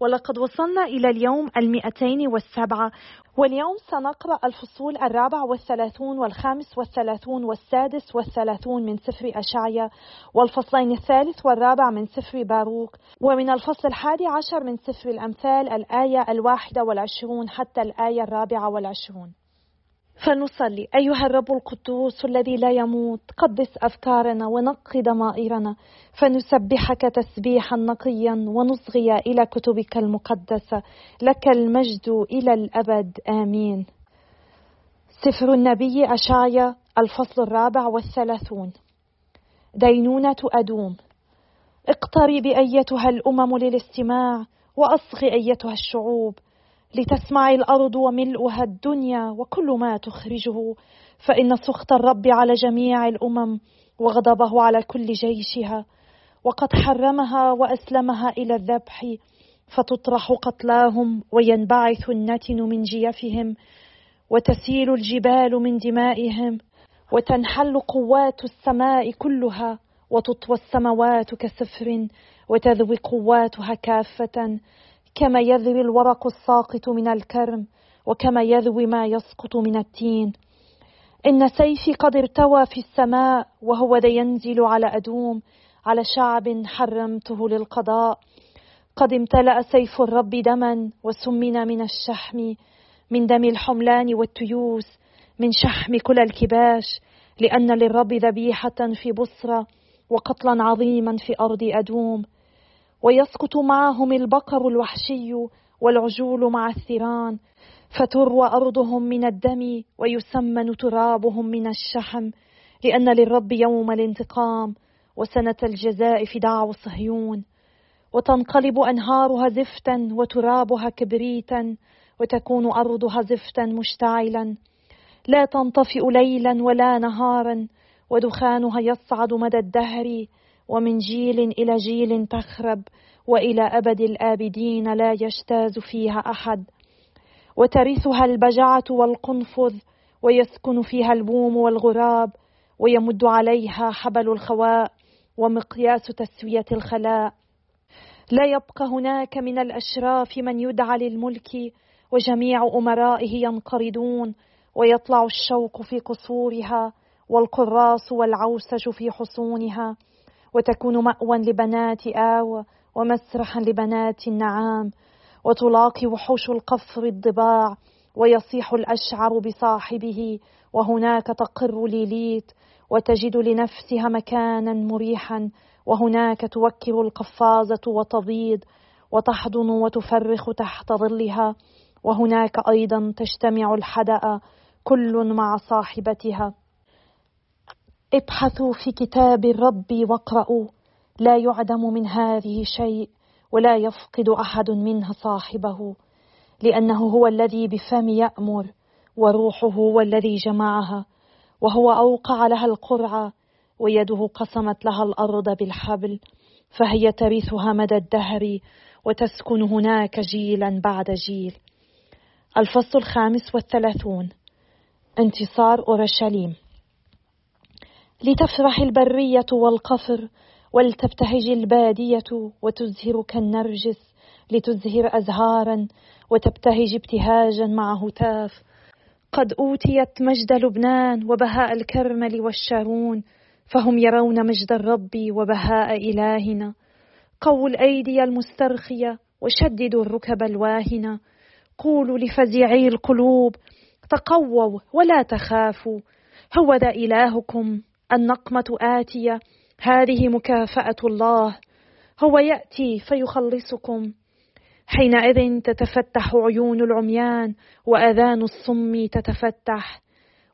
ولقد وصلنا إلى اليوم المئتين والسبعة واليوم سنقرأ الفصول الرابع والثلاثون والخامس والثلاثون والسادس والثلاثون من سفر أشعيا والفصلين الثالث والرابع من سفر باروك ومن الفصل الحادي عشر من سفر الأمثال الآية الواحدة والعشرون حتى الآية الرابعة والعشرون. فلنصلي أيها الرب القدوس الذي لا يموت قدس أفكارنا ونقي ضمائرنا. فنسبحك تسبيحا نقيا ونصغي إلى كتبك المقدسة. لك المجد إلى الأبد. آمين. سفر النبي أشعيا الفصل الرابع والثلاثون. دينونة أدوم. اقترب أيتها الأمم للاستماع وأصغ أيتها الشعوب. لتسمع الأرض وملؤها الدنيا وكل ما تخرجه فإن سخط الرب على جميع الأمم وغضبه على كل جيشها وقد حرمها وأسلمها إلى الذبح فتطرح قتلاهم وينبعث النتن من جيفهم وتسيل الجبال من دمائهم وتنحل قوات السماء كلها وتطوى السماوات كسفر وتذوي قواتها كافة كما يذوي الورق الساقط من الكرم وكما يذوي ما يسقط من التين. إن سيفي قد ارتوى في السماء وهو ذا ينزل على أدوم على شعب حرمته للقضاء. قد امتلأ سيف الرب دما وسمن من الشحم من دم الحملان والتيوس من شحم كل الكباش. لأن للرب ذبيحة في بصرة وقتلا عظيما في أرض أدوم. ويسقط معهم البقر الوحشي والعجول مع الثيران فتروى أرضهم من الدم ويسمن ترابهم من الشحم لأن للرب يوم الانتقام وسنة الجزاء في دعو صهيون. وتنقلب أنهارها زفتا وترابها كبريتا وتكون أرضها زفتا مشتعلا. لا تنطفئ ليلا ولا نهارا ودخانها يصعد مدى الدهر ومن جيل إلى جيل تخرب وإلى أبد الآبدين لا يجتاز فيها أحد. وترثها البجعة والقنفذ ويسكن فيها البوم والغراب ويمد عليها حبل الخواء ومقياس تسوية الخلاء. لا يبقى هناك من الأشراف من يدعى للملك وجميع أمرائه ينقرضون ويطلع الشوق في قصورها والقراص والعوسج في حصونها. وتكون مأوى لبنات آوى ومسرحا لبنات النعام وتلاقي وحوش القفر الضباع ويصيح الأشعر بصاحبه وهناك تقر ليليت وتجد لنفسها مكانا مريحا وهناك توكر القفازة وتبيض وتحضن وتفرخ تحت ظلها وهناك أيضا تجتمع الحدأ كل مع صاحبتها ابحثوا في كتاب الرب واقرأوا لا يعدم من هذه شيء ولا يفقد أحد منها صاحبه لأنه هو الذي بفم يأمر وروحه هو الذي جمعها وهو أوقع لها القرعة ويده قسمت لها الأرض بالحبل فهي ترثها مدى الدهر وتسكن هناك جيلا بعد جيل. الفصل الخامس والثلاثون. انتصار أورشليم. لتفرح البرية والقفر ولتبتهج البادية وتزهر كالنرجس لتزهر أزهارا وتبتهج ابتهاجا مع هتاف. قد أوتيت مجد لبنان وبهاء الكرمل والشارون فهم يرون مجد الرب وبهاء إلهنا. قووا الأيدي المسترخية وشددوا الركب الواهنة. قولوا لفزيعي القلوب تقووا ولا تخافوا هو ذا إلهكم النقمة آتية هذه مكافأة الله. هو يأتي فيخلصكم. حينئذ تتفتح عيون العميان وأذان الصم تتفتح.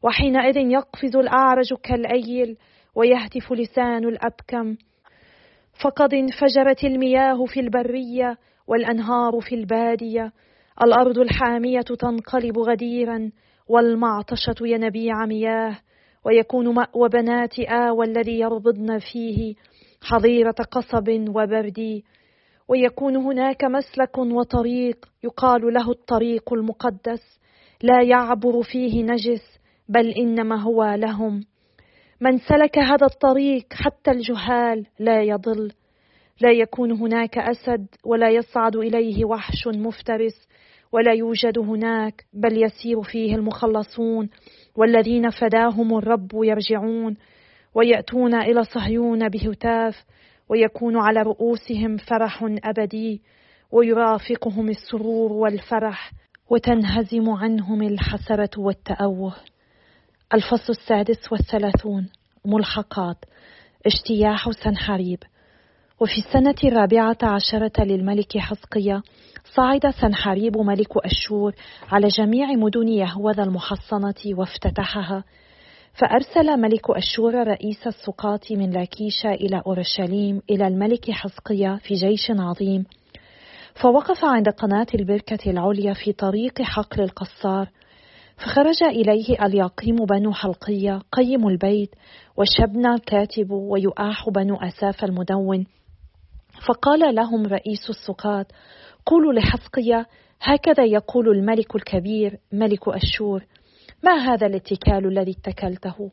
وحينئذ يقفز الأعرج كالأيل ويهتف لسان الأبكم. فقد انفجرت المياه في البرية والأنهار في البادية. الأرض الحامية تنقلب غديرا والمعطشة ينبيع مياه. ويكون مأوى بنات آوى الذي يربضن فيه حظيرة قصب وبرد. ويكون هناك مسلك وطريق يقال له الطريق المقدس. لا يعبر فيه نجس بل إنما هو لهم. من سلك هذا الطريق حتى الجهال لا يضل. لا يكون هناك أسد ولا يصعد إليه وحش مفترس. ولا يوجد هناك بل يسير فيه المخلصون. والذين فداهم الرب يرجعون ويأتون إلى صهيون بهتاف ويكون على رؤوسهم فرح أبدي ويرافقهم السرور والفرح وتنهزم عنهم الحسرة والتأوه. الفصل السادس والثلاثون ملحقات اجتياح سنحريب. وفي السنة الرابعة عشرة للملك حزقيا صعد سنحريب ملك أشور على جميع مدن يهوذا المحصنة وافتتحها. فأرسل ملك أشور رئيس السقاط من لاكيشا إلى أورشليم إلى الملك حزقيا في جيش عظيم. فوقف عند قناة البركة العليا في طريق حقل القصار. فخرج إليه اليقيم بنو حلقية قيم البيت وشبنا الكاتب ويؤاح بنو أساف المدون. فقال لهم رئيس السقاط قولوا لحزقية هكذا يقول الملك الكبير ملك أشور ما هذا الاتكال الذي اتكلته؟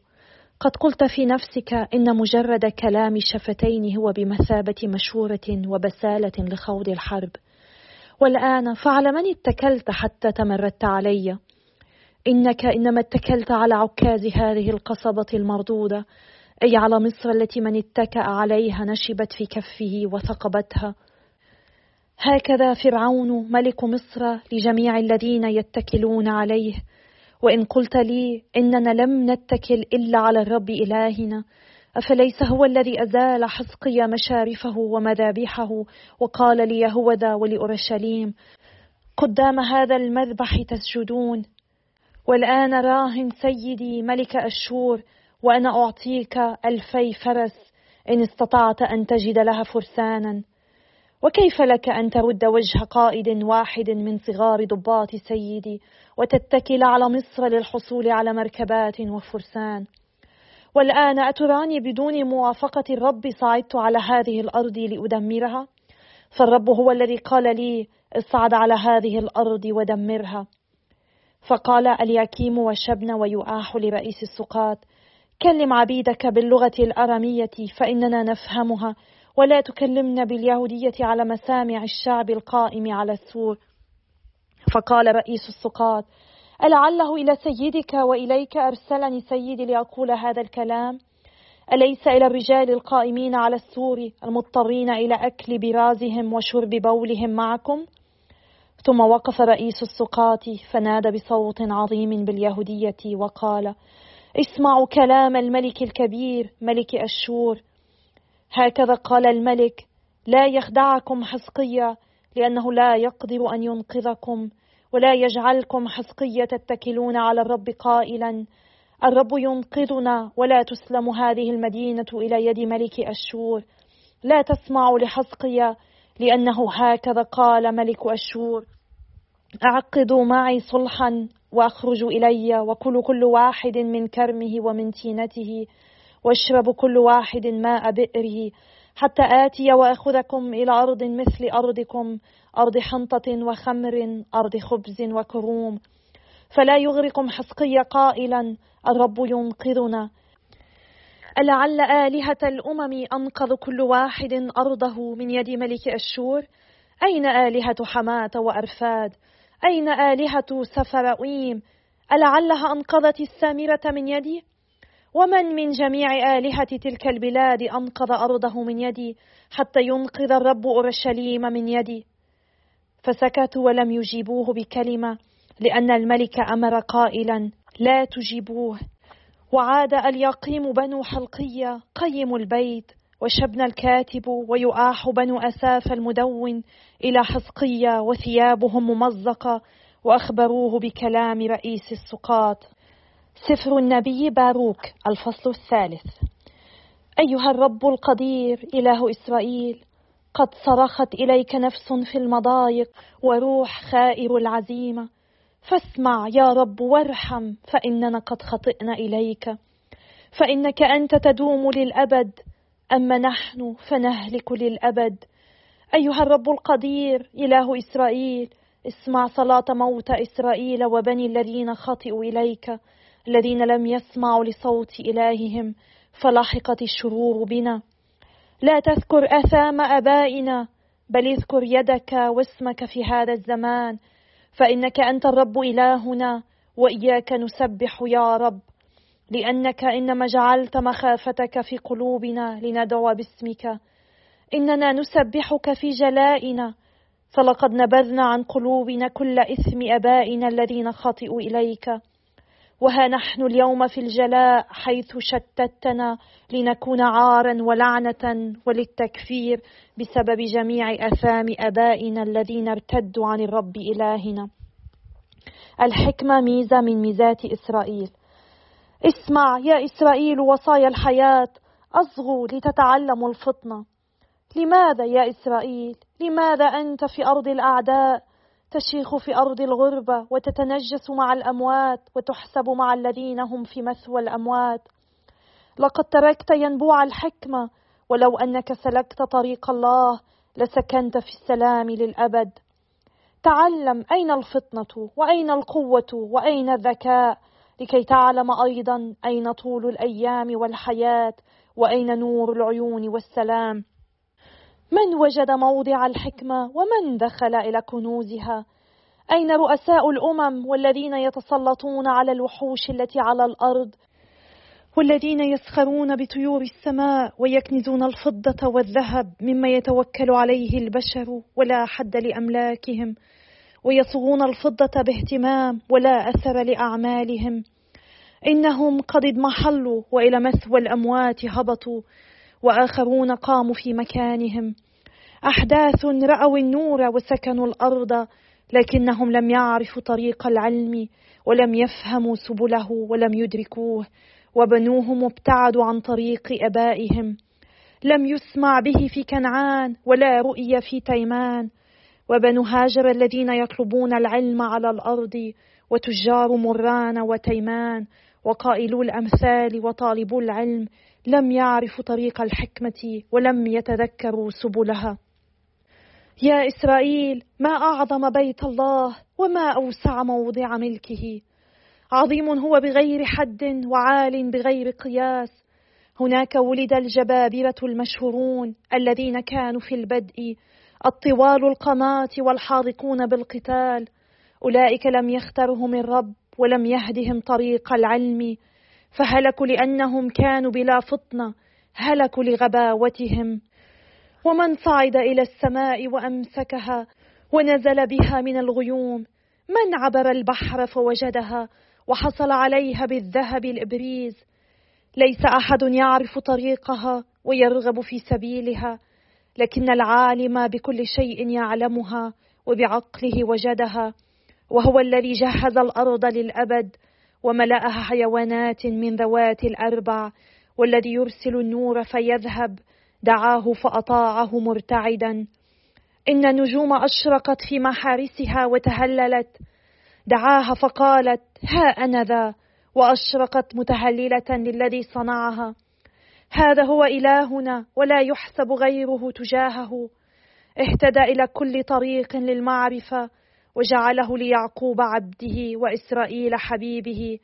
قد قلت في نفسك إن مجرد كلام شفتين هو بمثابة مشورة وبسالة لخوض الحرب. والآن فعلى من اتكلت حتى تمردت علي؟ إنك إنما اتكلت على عكاز هذه القصبة المردودة أي على مصر التي من اتكأ عليها نشبت في كفه وثقبتها. هكذا فرعون ملك مصر لجميع الذين يتكلون عليه. وإن قلت لي إننا لم نتكل إلا على الرب إلهنا أفليس هو الذي أزال حزقي مشارفه ومذابحه؟ وقال ليهوذا ولأورشليم قدام هذا المذبح تسجدون. والآن راهن سيدي ملك أشور وأنا أعطيك ألفي فرس إن استطعت أن تجد لها فرسانا. وكيف لك أن ترد وجه قائد واحد من صغار ضباط سيدي وتتكل على مصر للحصول على مركبات وفرسان؟ والآن أتراني بدون موافقة الرب صعدت على هذه الأرض لأدمرها؟ فالرب هو الذي قال لي اصعد على هذه الأرض ودمرها. فقال الياكيم وشبن ويؤاح لرئيس السقاط كلم عبيدك باللغة الأرامية فإننا نفهمها ولا تكلمنا باليهودية على مسامع الشعب القائم على السور. فقال رئيس السقاط ألعله إلى سيدك وإليك أرسلني سيدي لأقول هذا الكلام؟ أليس إلى الرجال القائمين على السور المضطرين إلى أكل برازهم وشرب بولهم معكم؟ ثم وقف رئيس السقاط فنادى بصوت عظيم باليهودية وقال اسمعوا كلام الملك الكبير ملك أشور هكذا قال الملك لا يخدعكم حسقية لأنه لا يقدر أن ينقذكم ولا يجعلكم حسقية تتكلون على الرب قائلا. الرب ينقذنا ولا تسلم هذه المدينة إلى يد ملك أشور لا تسمعوا لحسقية لأنه هكذا قال ملك أشور أعقدوا معي صلحا وأخرجوا إلي وكلوا كل واحد من كرمه ومن تينته واشرب كل واحد ماء بئره حتى آتي وأخذكم إلى أرض مثل أرضكم أرض حنطة وخمر أرض خبز وكروم. فلا يغرقم حسقي قائلا الرب ينقذنا. ألعل آلهة الأمم أنقذ كل واحد أرضه من يد ملك أشور؟ أين آلهة حماة وأرفاد؟ أين آلهة سفرائيم ألعلها أنقذت السامرة من يدي؟ ومن من جميع آلهة تلك البلاد أنقذ أرضه من يدي حتى ينقذ الرب أورشليم من يدي؟ فسكتوا ولم يجيبوه بكلمة لأن الملك أمر قائلا لا تجيبوه. وعاد اليقيم بنو حلقية قيم البيت. وشبن الكاتب ويؤاح بنو أساف المدون إلى حزقية وثيابهم ممزقة وأخبروه بكلام رئيس السقاط. سفر النبي باروك الفصل الثالث. أيها الرب القدير إله إسرائيل قد صرخت إليك نفس في المضايق وروح خائر العزيمة. فاسمع يا رب وارحم فإننا قد خطئنا إليك. فإنك أنت تدوم للأبد أما نحن فنهلك للأبد. أيها الرب القدير إله إسرائيل اسمع صلاة موت إسرائيل وبني الذين خطئوا إليك الذين لم يسمعوا لصوت إلههم فلاحقت الشرور بنا. لا تذكر أثام آبائنا بل اذكر يدك واسمك في هذا الزمان. فإنك أنت الرب إلهنا وإياك نسبح يا رب. لأنك إنما جعلت مخافتك في قلوبنا لندعو باسمك. إننا نسبحك في جلائنا. فلقد نبذنا عن قلوبنا كل إثم أبائنا الذين خطئوا إليك. وها نحن اليوم في الجلاء حيث شتتنا لنكون عارا ولعنة وللتكفير بسبب جميع أثام أبائنا الذين ارتدوا عن الرب إلهنا. الحكمة ميزة من ميزات إسرائيل. اسمع يا إسرائيل وصايا الحياة أصغوا لتتعلموا الفطنة. لماذا يا إسرائيل؟ لماذا أنت في أرض الأعداء؟ تشيخ في أرض الغربة وتتنجس مع الأموات وتحسب مع الذين هم في مثوى الأموات. لقد تركت ينبوع الحكمة ولو أنك سلكت طريق الله لسكنت في السلام للأبد. تعلم أين الفطنة وأين القوة وأين الذكاء؟ لكي تعلم أيضا أين طول الأيام والحياة وأين نور العيون والسلام. من وجد موضع الحكمة ومن دخل إلى كنوزها؟ أين رؤساء الأمم والذين يتسلطون على الوحوش التي على الأرض؟ والذين يسخرون بطيور السماء ويكنزون الفضة والذهب مما يتوكل عليه البشر ولا حد لأملاكهم. ويصغون الفضة باهتمام ولا أثر لأعمالهم. إنهم قد اضمحلوا وإلى مثوى الأموات هبطوا وآخرون قاموا في مكانهم. أحداث رأوا النور وسكنوا الأرض لكنهم لم يعرفوا طريق العلم ولم يفهموا سبله ولم يدركوه وبنوهم ابتعدوا عن طريق أبائهم. لم يسمع به في كنعان ولا رؤي في تيمان. وبنو هاجر الذين يطلبون العلم على الأرض وتجار مران وتيمان وقائلو الأمثال وطالبو العلم لم يعرفوا طريق الحكمة ولم يتذكروا سبلها. يا إسرائيل ما أعظم بيت الله وما أوسع موضع ملكه؟ عظيم هو بغير حد وعال بغير قياس. هناك ولد الجبابرة المشهورون الذين كانوا في البدء الطوال القناة والحاضقون بالقتال. أولئك لم يخترهم الرب ولم يهدهم طريق العلم. فهلكوا لأنهم كانوا بلا فطنة. هلكوا لغباوتهم. ومن صعد إلى السماء وأمسكها ونزل بها من الغيوم من عبر البحر فوجدها وحصل عليها بالذهب الإبريز. ليس أحد يعرف طريقها ويرغب في سبيلها. لكن العالم بكل شيء يعلمها وبعقله وجدها وهو الذي جهز الأرض للأبد وملأها حيوانات من ذوات الأربع والذي يرسل النور فيذهب دعاه فأطاعه مرتعدا. إن النجوم أشرقت في محارسها وتهللت دعاها فقالت ها أنا ذا. وأشرقت متهللة للذي صنعها. هذا هو إلهنا ولا يحسب غيره تجاهه. اهتدى إلى كل طريق للمعرفة وجعله ليعقوب عبده وإسرائيل حبيبه.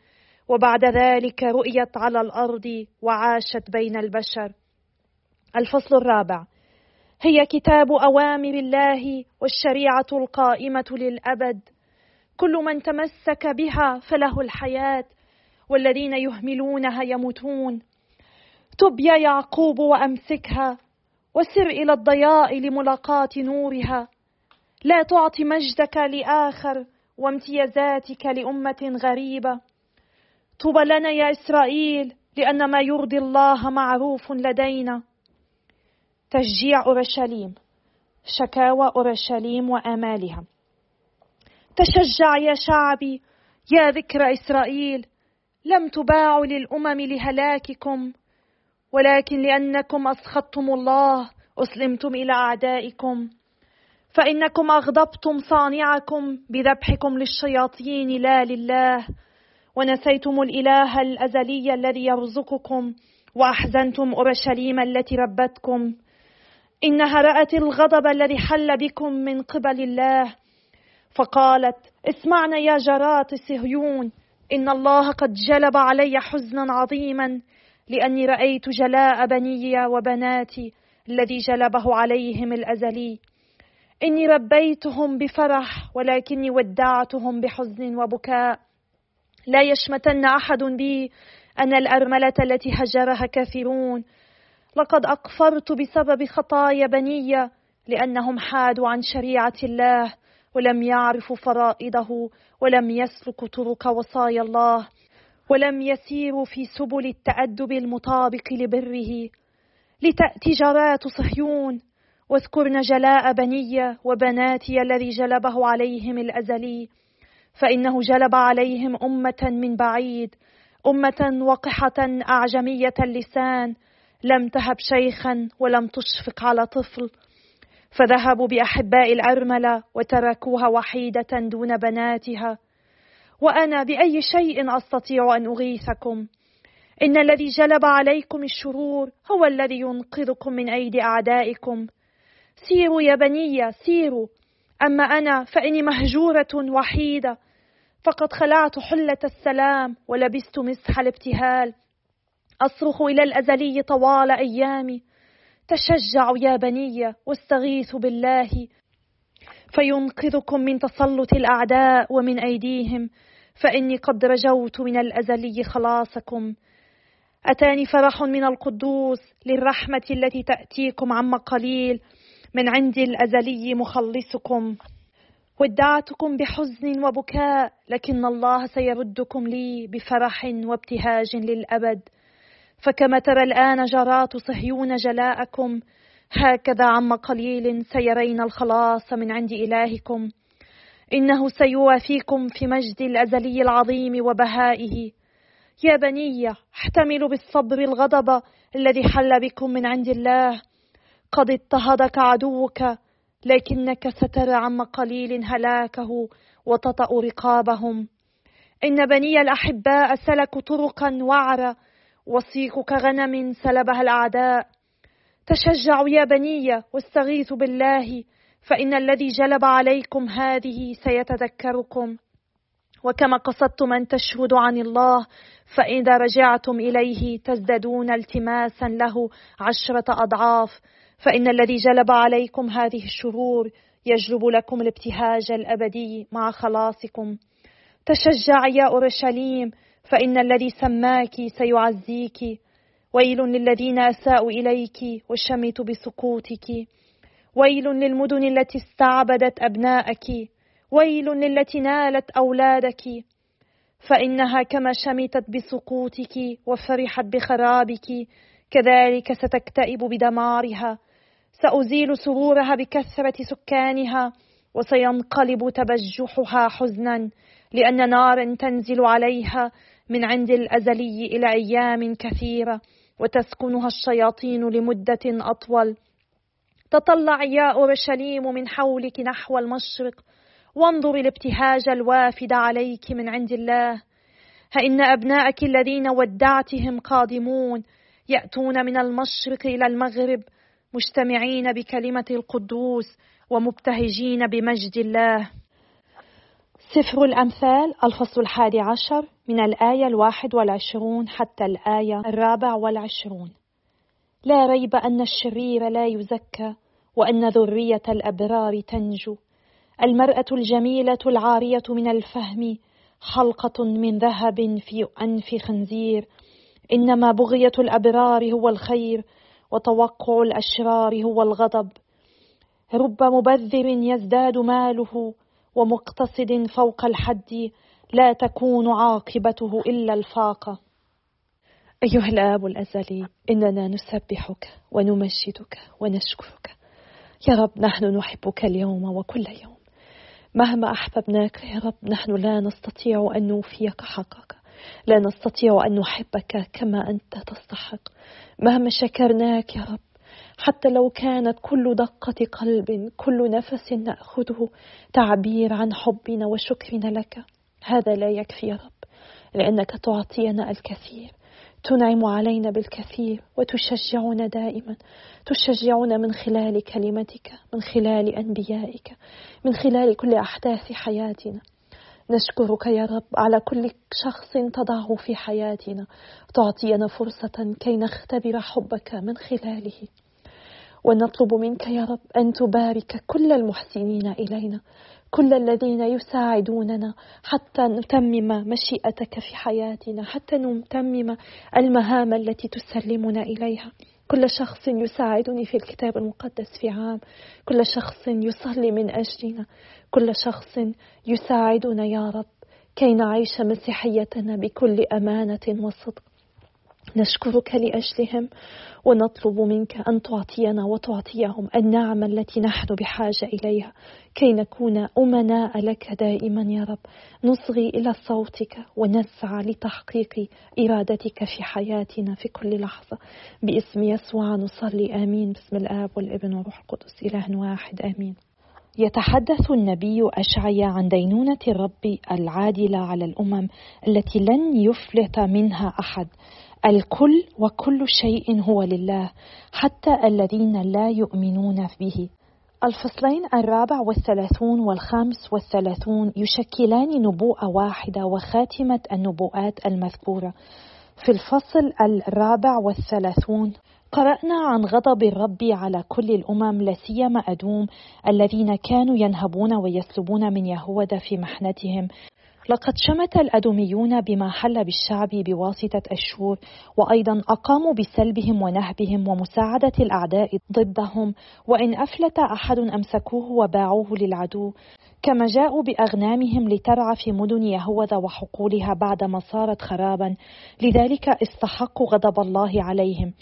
وبعد ذلك رؤيت على الأرض وعاشت بين البشر. الفصل الرابع. هي كتاب أوامر الله والشريعة القائمة للأبد. كل من تمسك بها فله الحياة والذين يهملونها يموتون. تب يا يعقوب وأمسكها وسر إلى الضياء لملاقاة نورها. لا تعطي مجدك لآخر وامتيازاتك لأمة غريبة. طوبى لنا يا إسرائيل لأن ما يرضي الله معروف لدينا. تشجيع أورشليم شكاوى أورشليم وآمالها. تشجع يا شعبي يا ذكر إسرائيل لم تباعوا للأمم لهلاككم. ولكن لأنكم أسخطتم الله أسلمتم إلى أعدائكم. فإنكم أغضبتم صانعكم بذبحكم للشياطين لا لله. ونسيتم الإله الأزلي الذي يرزقكم وأحزنتم أورشليم التي ربتكم. إنها رأت الغضب الذي حل بكم من قبل الله. فقالت اسمعنا يا جرات صهيون إن الله قد جلب علي حزنا عظيما. لأني رأيت جلاء بني وبناتي الذي جلبه عليهم الأزلي. إني ربيتهم بفرح ولكني ودعتهم بحزن وبكاء. لا يشمتن أحد بي. أنا الأرملة التي هجرها كثيرون لقد أقفرت بسبب خطايا بنية لأنهم حادوا عن شريعة الله ولم يعرفوا فرائضه ولم يسلكوا طرق وصايا الله. ولم يسيروا في سبل التأدب المطابق لبره. لتأتي جرات صهيون واذكرن جلاء بني وبناتي الذي جلبه عليهم الأزلي. فإنه جلب عليهم أمة من بعيد أمة وقحة أعجمية اللسان. لم تهب شيخا ولم تشفق على طفل. فذهبوا بأحباء الأرملة وتركوها وحيدة دون بناتها. وأنا بأي شيء أستطيع أن أغيثكم. إن الذي جلب عليكم الشرور هو الذي ينقذكم من أيدي أعدائكم. سيروا يا بني سيروا. أما أنا فإني مهجورة وحيدة. فقد خلعت حلة السلام ولبست مسح الابتهال. أصرخ إلى الأزلي طوال أيامي. تشجعوا يا بني واستغيثوا بالله. فينقذكم من تسلط الأعداء ومن أيديهم. فإني قد رجوت من الأزلي خلاصكم. أتاني فرح من القدوس للرحمة التي تأتيكم عما قليل من عند الأزلي مخلصكم. ودعتكم بحزن وبكاء لكن الله سيردكم لي بفرح وابتهاج للأبد. فكما ترى الآن جرات صهيون جلاءكم هكذا عما قليل سيرين الخلاص من عند إلهكم. إنه سيوافيكم في مجد الأزلي العظيم وبهائه. يا بني احتملوا بالصبر الغضب الذي حل بكم من عند الله. قد اضطهدك عدوك لكنك سترى عما قليل هلاكه وتطأ رقابهم. إن بني الأحباء سلكوا طرقا وعرة وصيك كغنم سلبها الأعداء. تشجعوا يا بني واستغيثوا بالله فإن الذي جلب عليكم هذه سيتذكركم. وكما قصدتم أن تشهدوا عن الله فإذا رجعتم إليه تزدادون التماسا له عشرة أضعاف. فإن الذي جلب عليكم هذه الشرور يجلب لكم الابتهاج الأبدي مع خلاصكم. تشجع يا أورشليم فإن الذي سماك سيعزيك. ويل للذين أساءوا إليك وشمتوا بسقوطك ويل للمدن التي استعبدت أبناءك. ويل للتي نالت أولادك. فإنها كما شمتت بسقوطك وفرحت بخرابك كذلك ستكتئب بدمارها. سأزيل سرورها بكثرة سكانها وسينقلب تبجحها حزنا لأن نارا تنزل عليها من عند الأزلي إلى أيام كثيرة وتسكنها الشياطين لمدة أطول. تطلع يا أورشليم من حولك نحو المشرق وانظر الابتهاج الوافد عليك من عند الله. فإن أبناءك الذين ودعتهم قادمون يأتون من المشرق إلى المغرب مجتمعين بكلمة القدوس ومبتهجين بمجد الله. سفر الأمثال الفصل الحادي عشر من الآية الواحد والعشرون حتى الآية الرابع والعشرون. لا ريب أن الشرير لا يزكى وأن ذرية الأبرار تنجو. المرأة الجميلة العارية من الفهم حلقة من ذهب في أنف خنزير. إنما بغية الأبرار هو الخير وتوقع الأشرار هو الغضب. رب مبذر يزداد ماله ومقتصد فوق الحد لا تكون عاقبته إلا الفاقة. أيها الآب الأزلي إننا نسبحك ونمجدك ونشكرك. يا رب نحن نحبك اليوم وكل يوم. مهما أحببناك يا رب نحن لا نستطيع أن نوفيك حقك. لا نستطيع أن نحبك كما أنت تستحق. مهما شكرناك يا رب حتى لو كانت كل دقة قلب كل نفس نأخذه تعبير عن حبنا وشكرنا لك. هذا لا يكفي يا رب لأنك تعطينا الكثير. تنعم علينا بالكثير وتشجعنا دائما. تشجعنا من خلال كلمتك من خلال أنبيائك من خلال كل أحداث حياتنا. نشكرك يا رب على كل شخص تضعه في حياتنا. تعطينا فرصة كي نختبر حبك من خلاله. ونطلب منك يا رب أن تبارك كل المحسنين إلينا. كل الذين يساعدوننا حتى نتمم مشيئتك في حياتنا حتى نتمم المهام التي تسلمنا إليها. كل شخص يساعدني في الكتاب المقدس في عام. كل شخص يصلي من أجلنا. كل شخص يساعدنا يا رب. كي نعيش مسيحيتنا بكل أمانة وصدق. نشكرك لأجلهم ونطلب منك أن تعطينا وتعطيهم النعمه التي نحن بحاجة إليها. كي نكون أمناء لك دائما يا رب. نصغي إلى صوتك ونسعى لتحقيق إرادتك في حياتنا في كل لحظة. باسم يسوع نصلي. آمين. باسم الآب والابن والروح القدس. إله واحد. آمين. يتحدث النبي أشعيا عن دينونة الرب العادلة على الأمم التي لن يفلت منها أحد. الكل وكل شيء هو لله حتى الذين لا يؤمنون به. الفصلين الرابع والثلاثون والخامس والثلاثون يشكلان نبوءة واحدة وخاتمة النبوءات المذكورة. في الفصل الرابع والثلاثون قرأنا عن غضب الرب على كل الأمم لا سيما أدوم الذين كانوا ينهبون ويسلبون من يهوذا في محنتهم. لقد شمت الأدوميون بما حل بالشعب بواسطة أشور وأيضا أقاموا بسلبهم ونهبهم ومساعدة الأعداء ضدهم وإن أفلت أحد أمسكوه وباعوه للعدو. كما جاءوا بأغنامهم لترعى في مدن يهوذا وحقولها بعدما صارت خرابا. لذلك استحقوا غضب الله عليهم.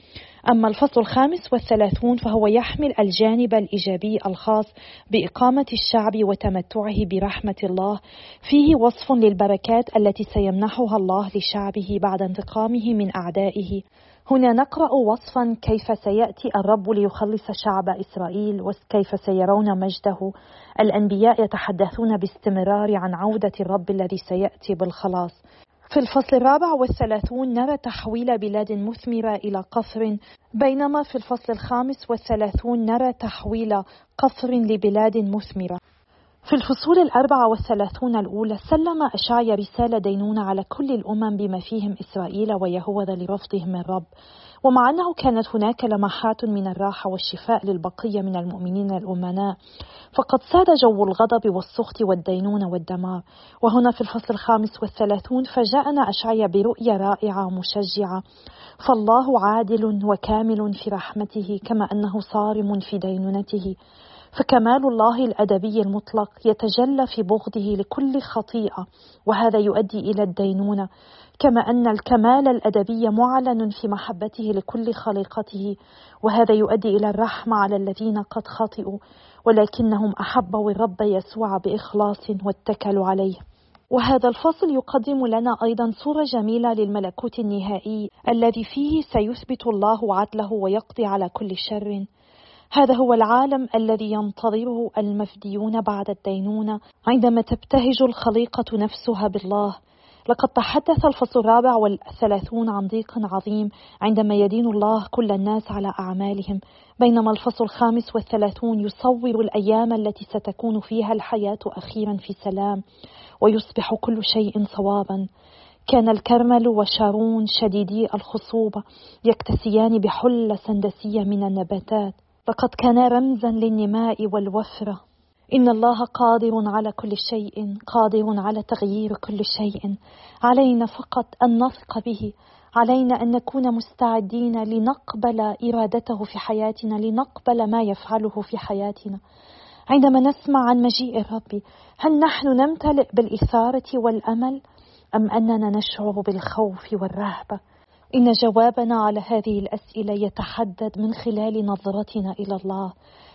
أما الفصل الخامس والثلاثون فهو يحمل الجانب الإيجابي الخاص بإقامة الشعب وتمتعه برحمة الله. فيه وصف للبركات التي سيمنحها الله لشعبه بعد انتقامه من أعدائه. هنا نقرأ وصفا كيف سيأتي الرب ليخلص شعب إسرائيل وكيف سيرون مجده. الأنبياء يتحدثون باستمرار عن عودة الرب الذي سيأتي بالخلاص. في الفصل الرابع والثلاثون نرى تحويل بلاد مثمرة إلى قفر بينما في الفصل الخامس والثلاثون نرى تحويل قفر لبلاد مثمرة. في الفصول الأربعة والثلاثون الأولى سلم أشعيا رسالة دينونة على كل الأمم بما فيهم إسرائيل ويهوذا لرفضهم الرب. ومع أنه كانت هناك لمحات من الراحة والشفاء للبقية من المؤمنين الأمناء فقد ساد جو الغضب والسخط والدينونة والدمار. وهنا في الفصل الخامس والثلاثون فجاءنا أشعيا برؤية رائعة ومشجعة فالله عادل وكامل في رحمته كما أنه صارم في دينونته. فكمال الله الأدبي المطلق يتجلى في بغضه لكل خطيئة وهذا يؤدي إلى الدينونة كما أن الكمال الأدبي معلن في محبته لكل خليقته وهذا يؤدي إلى الرحمه على الذين قد خطئوا ولكنهم احبوا الرب يسوع بإخلاص واتكلوا عليه. وهذا الفصل يقدم لنا أيضا صورة جميلة للملكوت النهائي الذي فيه سيثبت الله عدله ويقضي على كل شر. هذا هو العالم الذي ينتظره المفديون بعد الدينونة. عندما تبتهج الخليقة نفسها بالله لقد تحدث الفصل الرابع والثلاثون عن ضيق عظيم عندما يدين الله كل الناس على أعمالهم. بينما الفصل الخامس والثلاثون يصور الأيام التي ستكون فيها الحياة أخيرا في سلام ويصبح كل شيء صوابا. كان الكرمل وشارون شديدي الخصوبة يكتسيان بحلة سندسية من النباتات. فقد كان رمزا للنماء والوفرة. إن الله قادر على كل شيء قادر على تغيير كل شيء. علينا فقط أن نثق به. علينا أن نكون مستعدين لنقبل إرادته في حياتنا لنقبل ما يفعله في حياتنا. عندما نسمع عن مجيء الرب هل نحن نمتلئ بالإثارة والأمل أم أننا نشعر بالخوف والرهبة؟ إن جوابنا على هذه الأسئلة يتحدد من خلال نظرتنا إلى الله.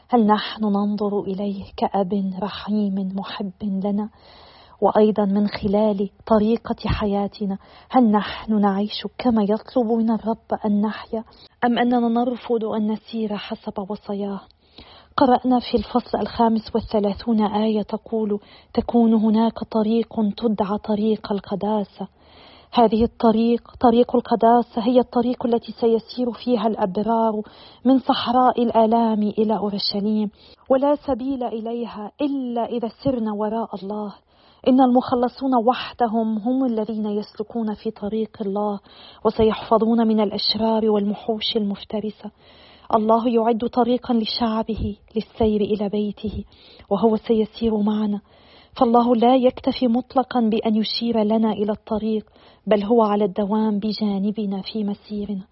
هل نحن ننظر إليه كأب رحيم محب لنا؟ وأيضا من خلال طريقة حياتنا هل نحن نعيش كما يطلب من الرب أن نحيا أم أننا نرفض أن نسير حسب وصاياه؟ قرأنا في الفصل الخامس والثلاثون آية تقول تكون هناك طريق تدعى طريق القداسة. هذه الطريق طريق القداسة هي الطريق التي سيسير فيها الأبرار من صحراء الآلام إلى أورشليم. ولا سبيل إليها إلا إذا سرنا وراء الله. إن المخلصون وحدهم هم الذين يسلكون في طريق الله وسيحفظون من الأشرار والمحوش المفترسة. الله يعد طريقا لشعبه للسير إلى بيته وهو سيسير معنا. فالله لا يكتفي مطلقا بأن يشير لنا إلى الطريق. بل هو على الدوام بجانبنا في مسيرنا.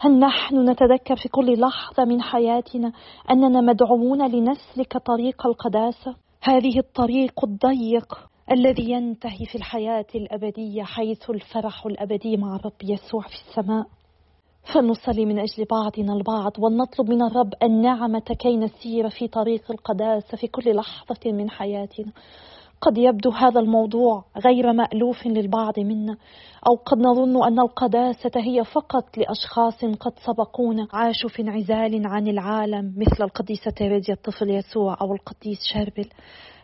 هل نحن نتذكر في كل لحظة من حياتنا أننا مدعوون لنسلك طريق القداسة؟ هذه الطريق الضيق الذي ينتهي في الحياة الأبدية حيث الفرح الأبدي مع الرب يسوع في السماء. فلنصلي من أجل بعضنا البعض ولنطلب من الرب النعمة كي نسير في طريق القداسة في كل لحظة من حياتنا. قد يبدو هذا الموضوع غير مألوف للبعض منا أو قد نظن أن القداسة هي فقط لأشخاص قد سبقونا. عاشوا في انعزال عن العالم مثل القديسة تيريزيا الطفل يسوع أو القديس شربل.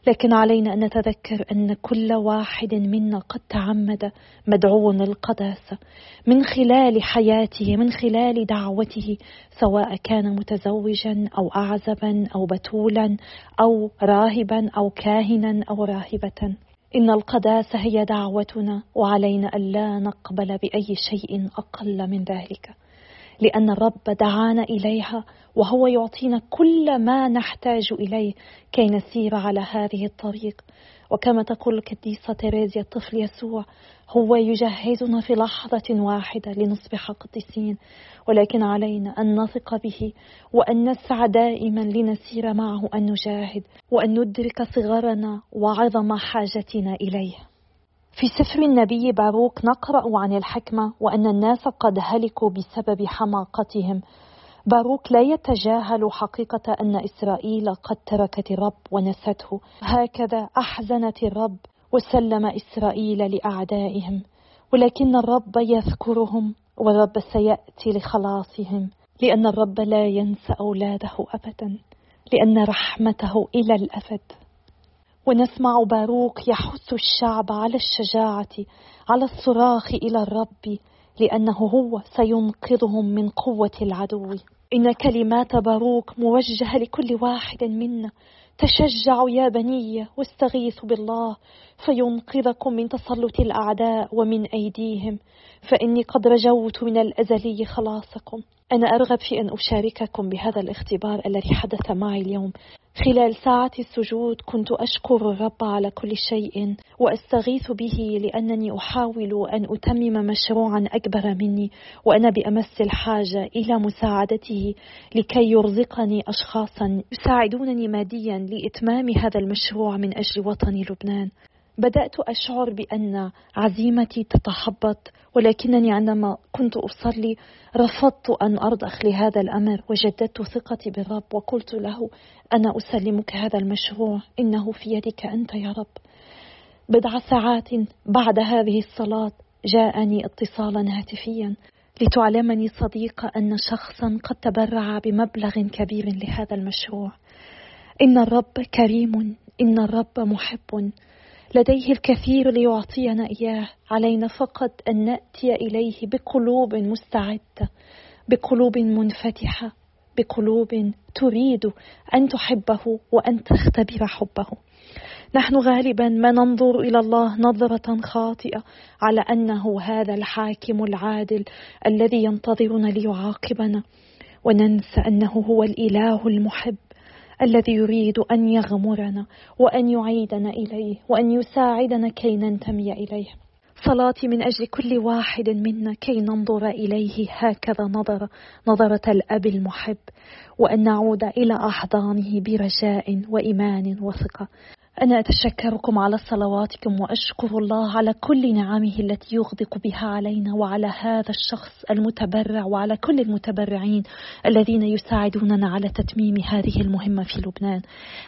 لكن علينا أن نتذكر أن كل واحد منا قد تعمد مدعو للقداسة من خلال حياته من خلال دعوته سواء كان متزوجا أو أعزبا أو بتولا أو راهبا أو كاهنا أو راهبة. إن القداسة هي دعوتنا وعلينا ألا نقبل بأي شيء أقل من ذلك. لأن الرب دعانا إليها وهو يعطينا كل ما نحتاج إليه كي نسير على هذه الطريق. وكما تقول القديسة تيريزيا الطفل يسوع هو يجهزنا في لحظة واحدة لنصبح قديسين ولكن علينا أن نثق به وأن نسعى دائما لنسير معه أن نجاهد وأن ندرك صغرنا وعظم حاجتنا إليه. في سفر النبي باروك نقرأ عن الحكمة وأن الناس قد هلكوا بسبب حماقتهم. باروك لا يتجاهل حقيقة أن إسرائيل قد تركت الرب ونسته. هكذا أحزنت الرب وسلم إسرائيل لأعدائهم ولكن الرب يذكرهم والرب سيأتي لخلاصهم لأن الرب لا ينسى أولاده أبدا لأن رحمته إلى الأبد. ونسمع باروك يحث الشعب على الشجاعة على الصراخ إلى الرب لأنه هو سينقذهم من قوة العدو. إن كلمات باروك موجهة لكل واحد منا. تشجعوا يا بني واستغيثوا بالله فينقذكم من تسلط الأعداء ومن أيديهم. فإني قد رجوت من الأزلي خلاصكم. أنا أرغب في أن أشارككم بهذا الاختبار الذي حدث معي اليوم. خلال ساعة السجود كنت أشكر الرب على كل شيء وأستغيث به لأنني أحاول أن أتمم مشروعا أكبر مني وأنا بأمس الحاجة إلى مساعدته لكي يرزقني أشخاصا يساعدونني ماديا لإتمام هذا المشروع من أجل وطني لبنان. بدأت أشعر بأن عزيمتي تتحبط ولكنني عندما كنت أصلي رفضت أن أرضخ لهذا الأمر وجددت ثقتي بالرب وقلت له أنا أسلمك هذا المشروع إنه في يدك أنت يا رب. بضع ساعات بعد هذه الصلاة جاءني اتصالا هاتفيا لتعلمني صديقة أن شخصا قد تبرع بمبلغ كبير لهذا المشروع. إن الرب كريم إن الرب محب. لديه الكثير ليعطينا إياه. علينا فقط أن نأتي إليه بقلوب مستعدة بقلوب منفتحة بقلوب تريد أن تحبه وأن تختبر حبه. نحن غالبا ما ننظر إلى الله نظرة خاطئة على أنه هذا الحاكم العادل الذي ينتظرنا ليعاقبنا. وننسى أنه هو الإله المحب. الذي يريد أن يغمرنا وأن يعيدنا إليه وأن يساعدنا كي ننتمي إليه. صلاتي من أجل كل واحد منا كي ننظر إليه هكذا نظر نظرة الأب المحب وأن نعود إلى أحضانه برجاء وإيمان وثقة. أنا أتشكركم على صلواتكم وأشكر الله على كل نعمه التي يغدق بها علينا وعلى هذا الشخص المتبرع وعلى كل المتبرعين الذين يساعدوننا على تتميم هذه المهمة في لبنان.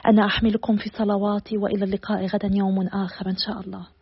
أنا أحملكم في صلواتي وإلى اللقاء غدا يوم آخر إن شاء الله.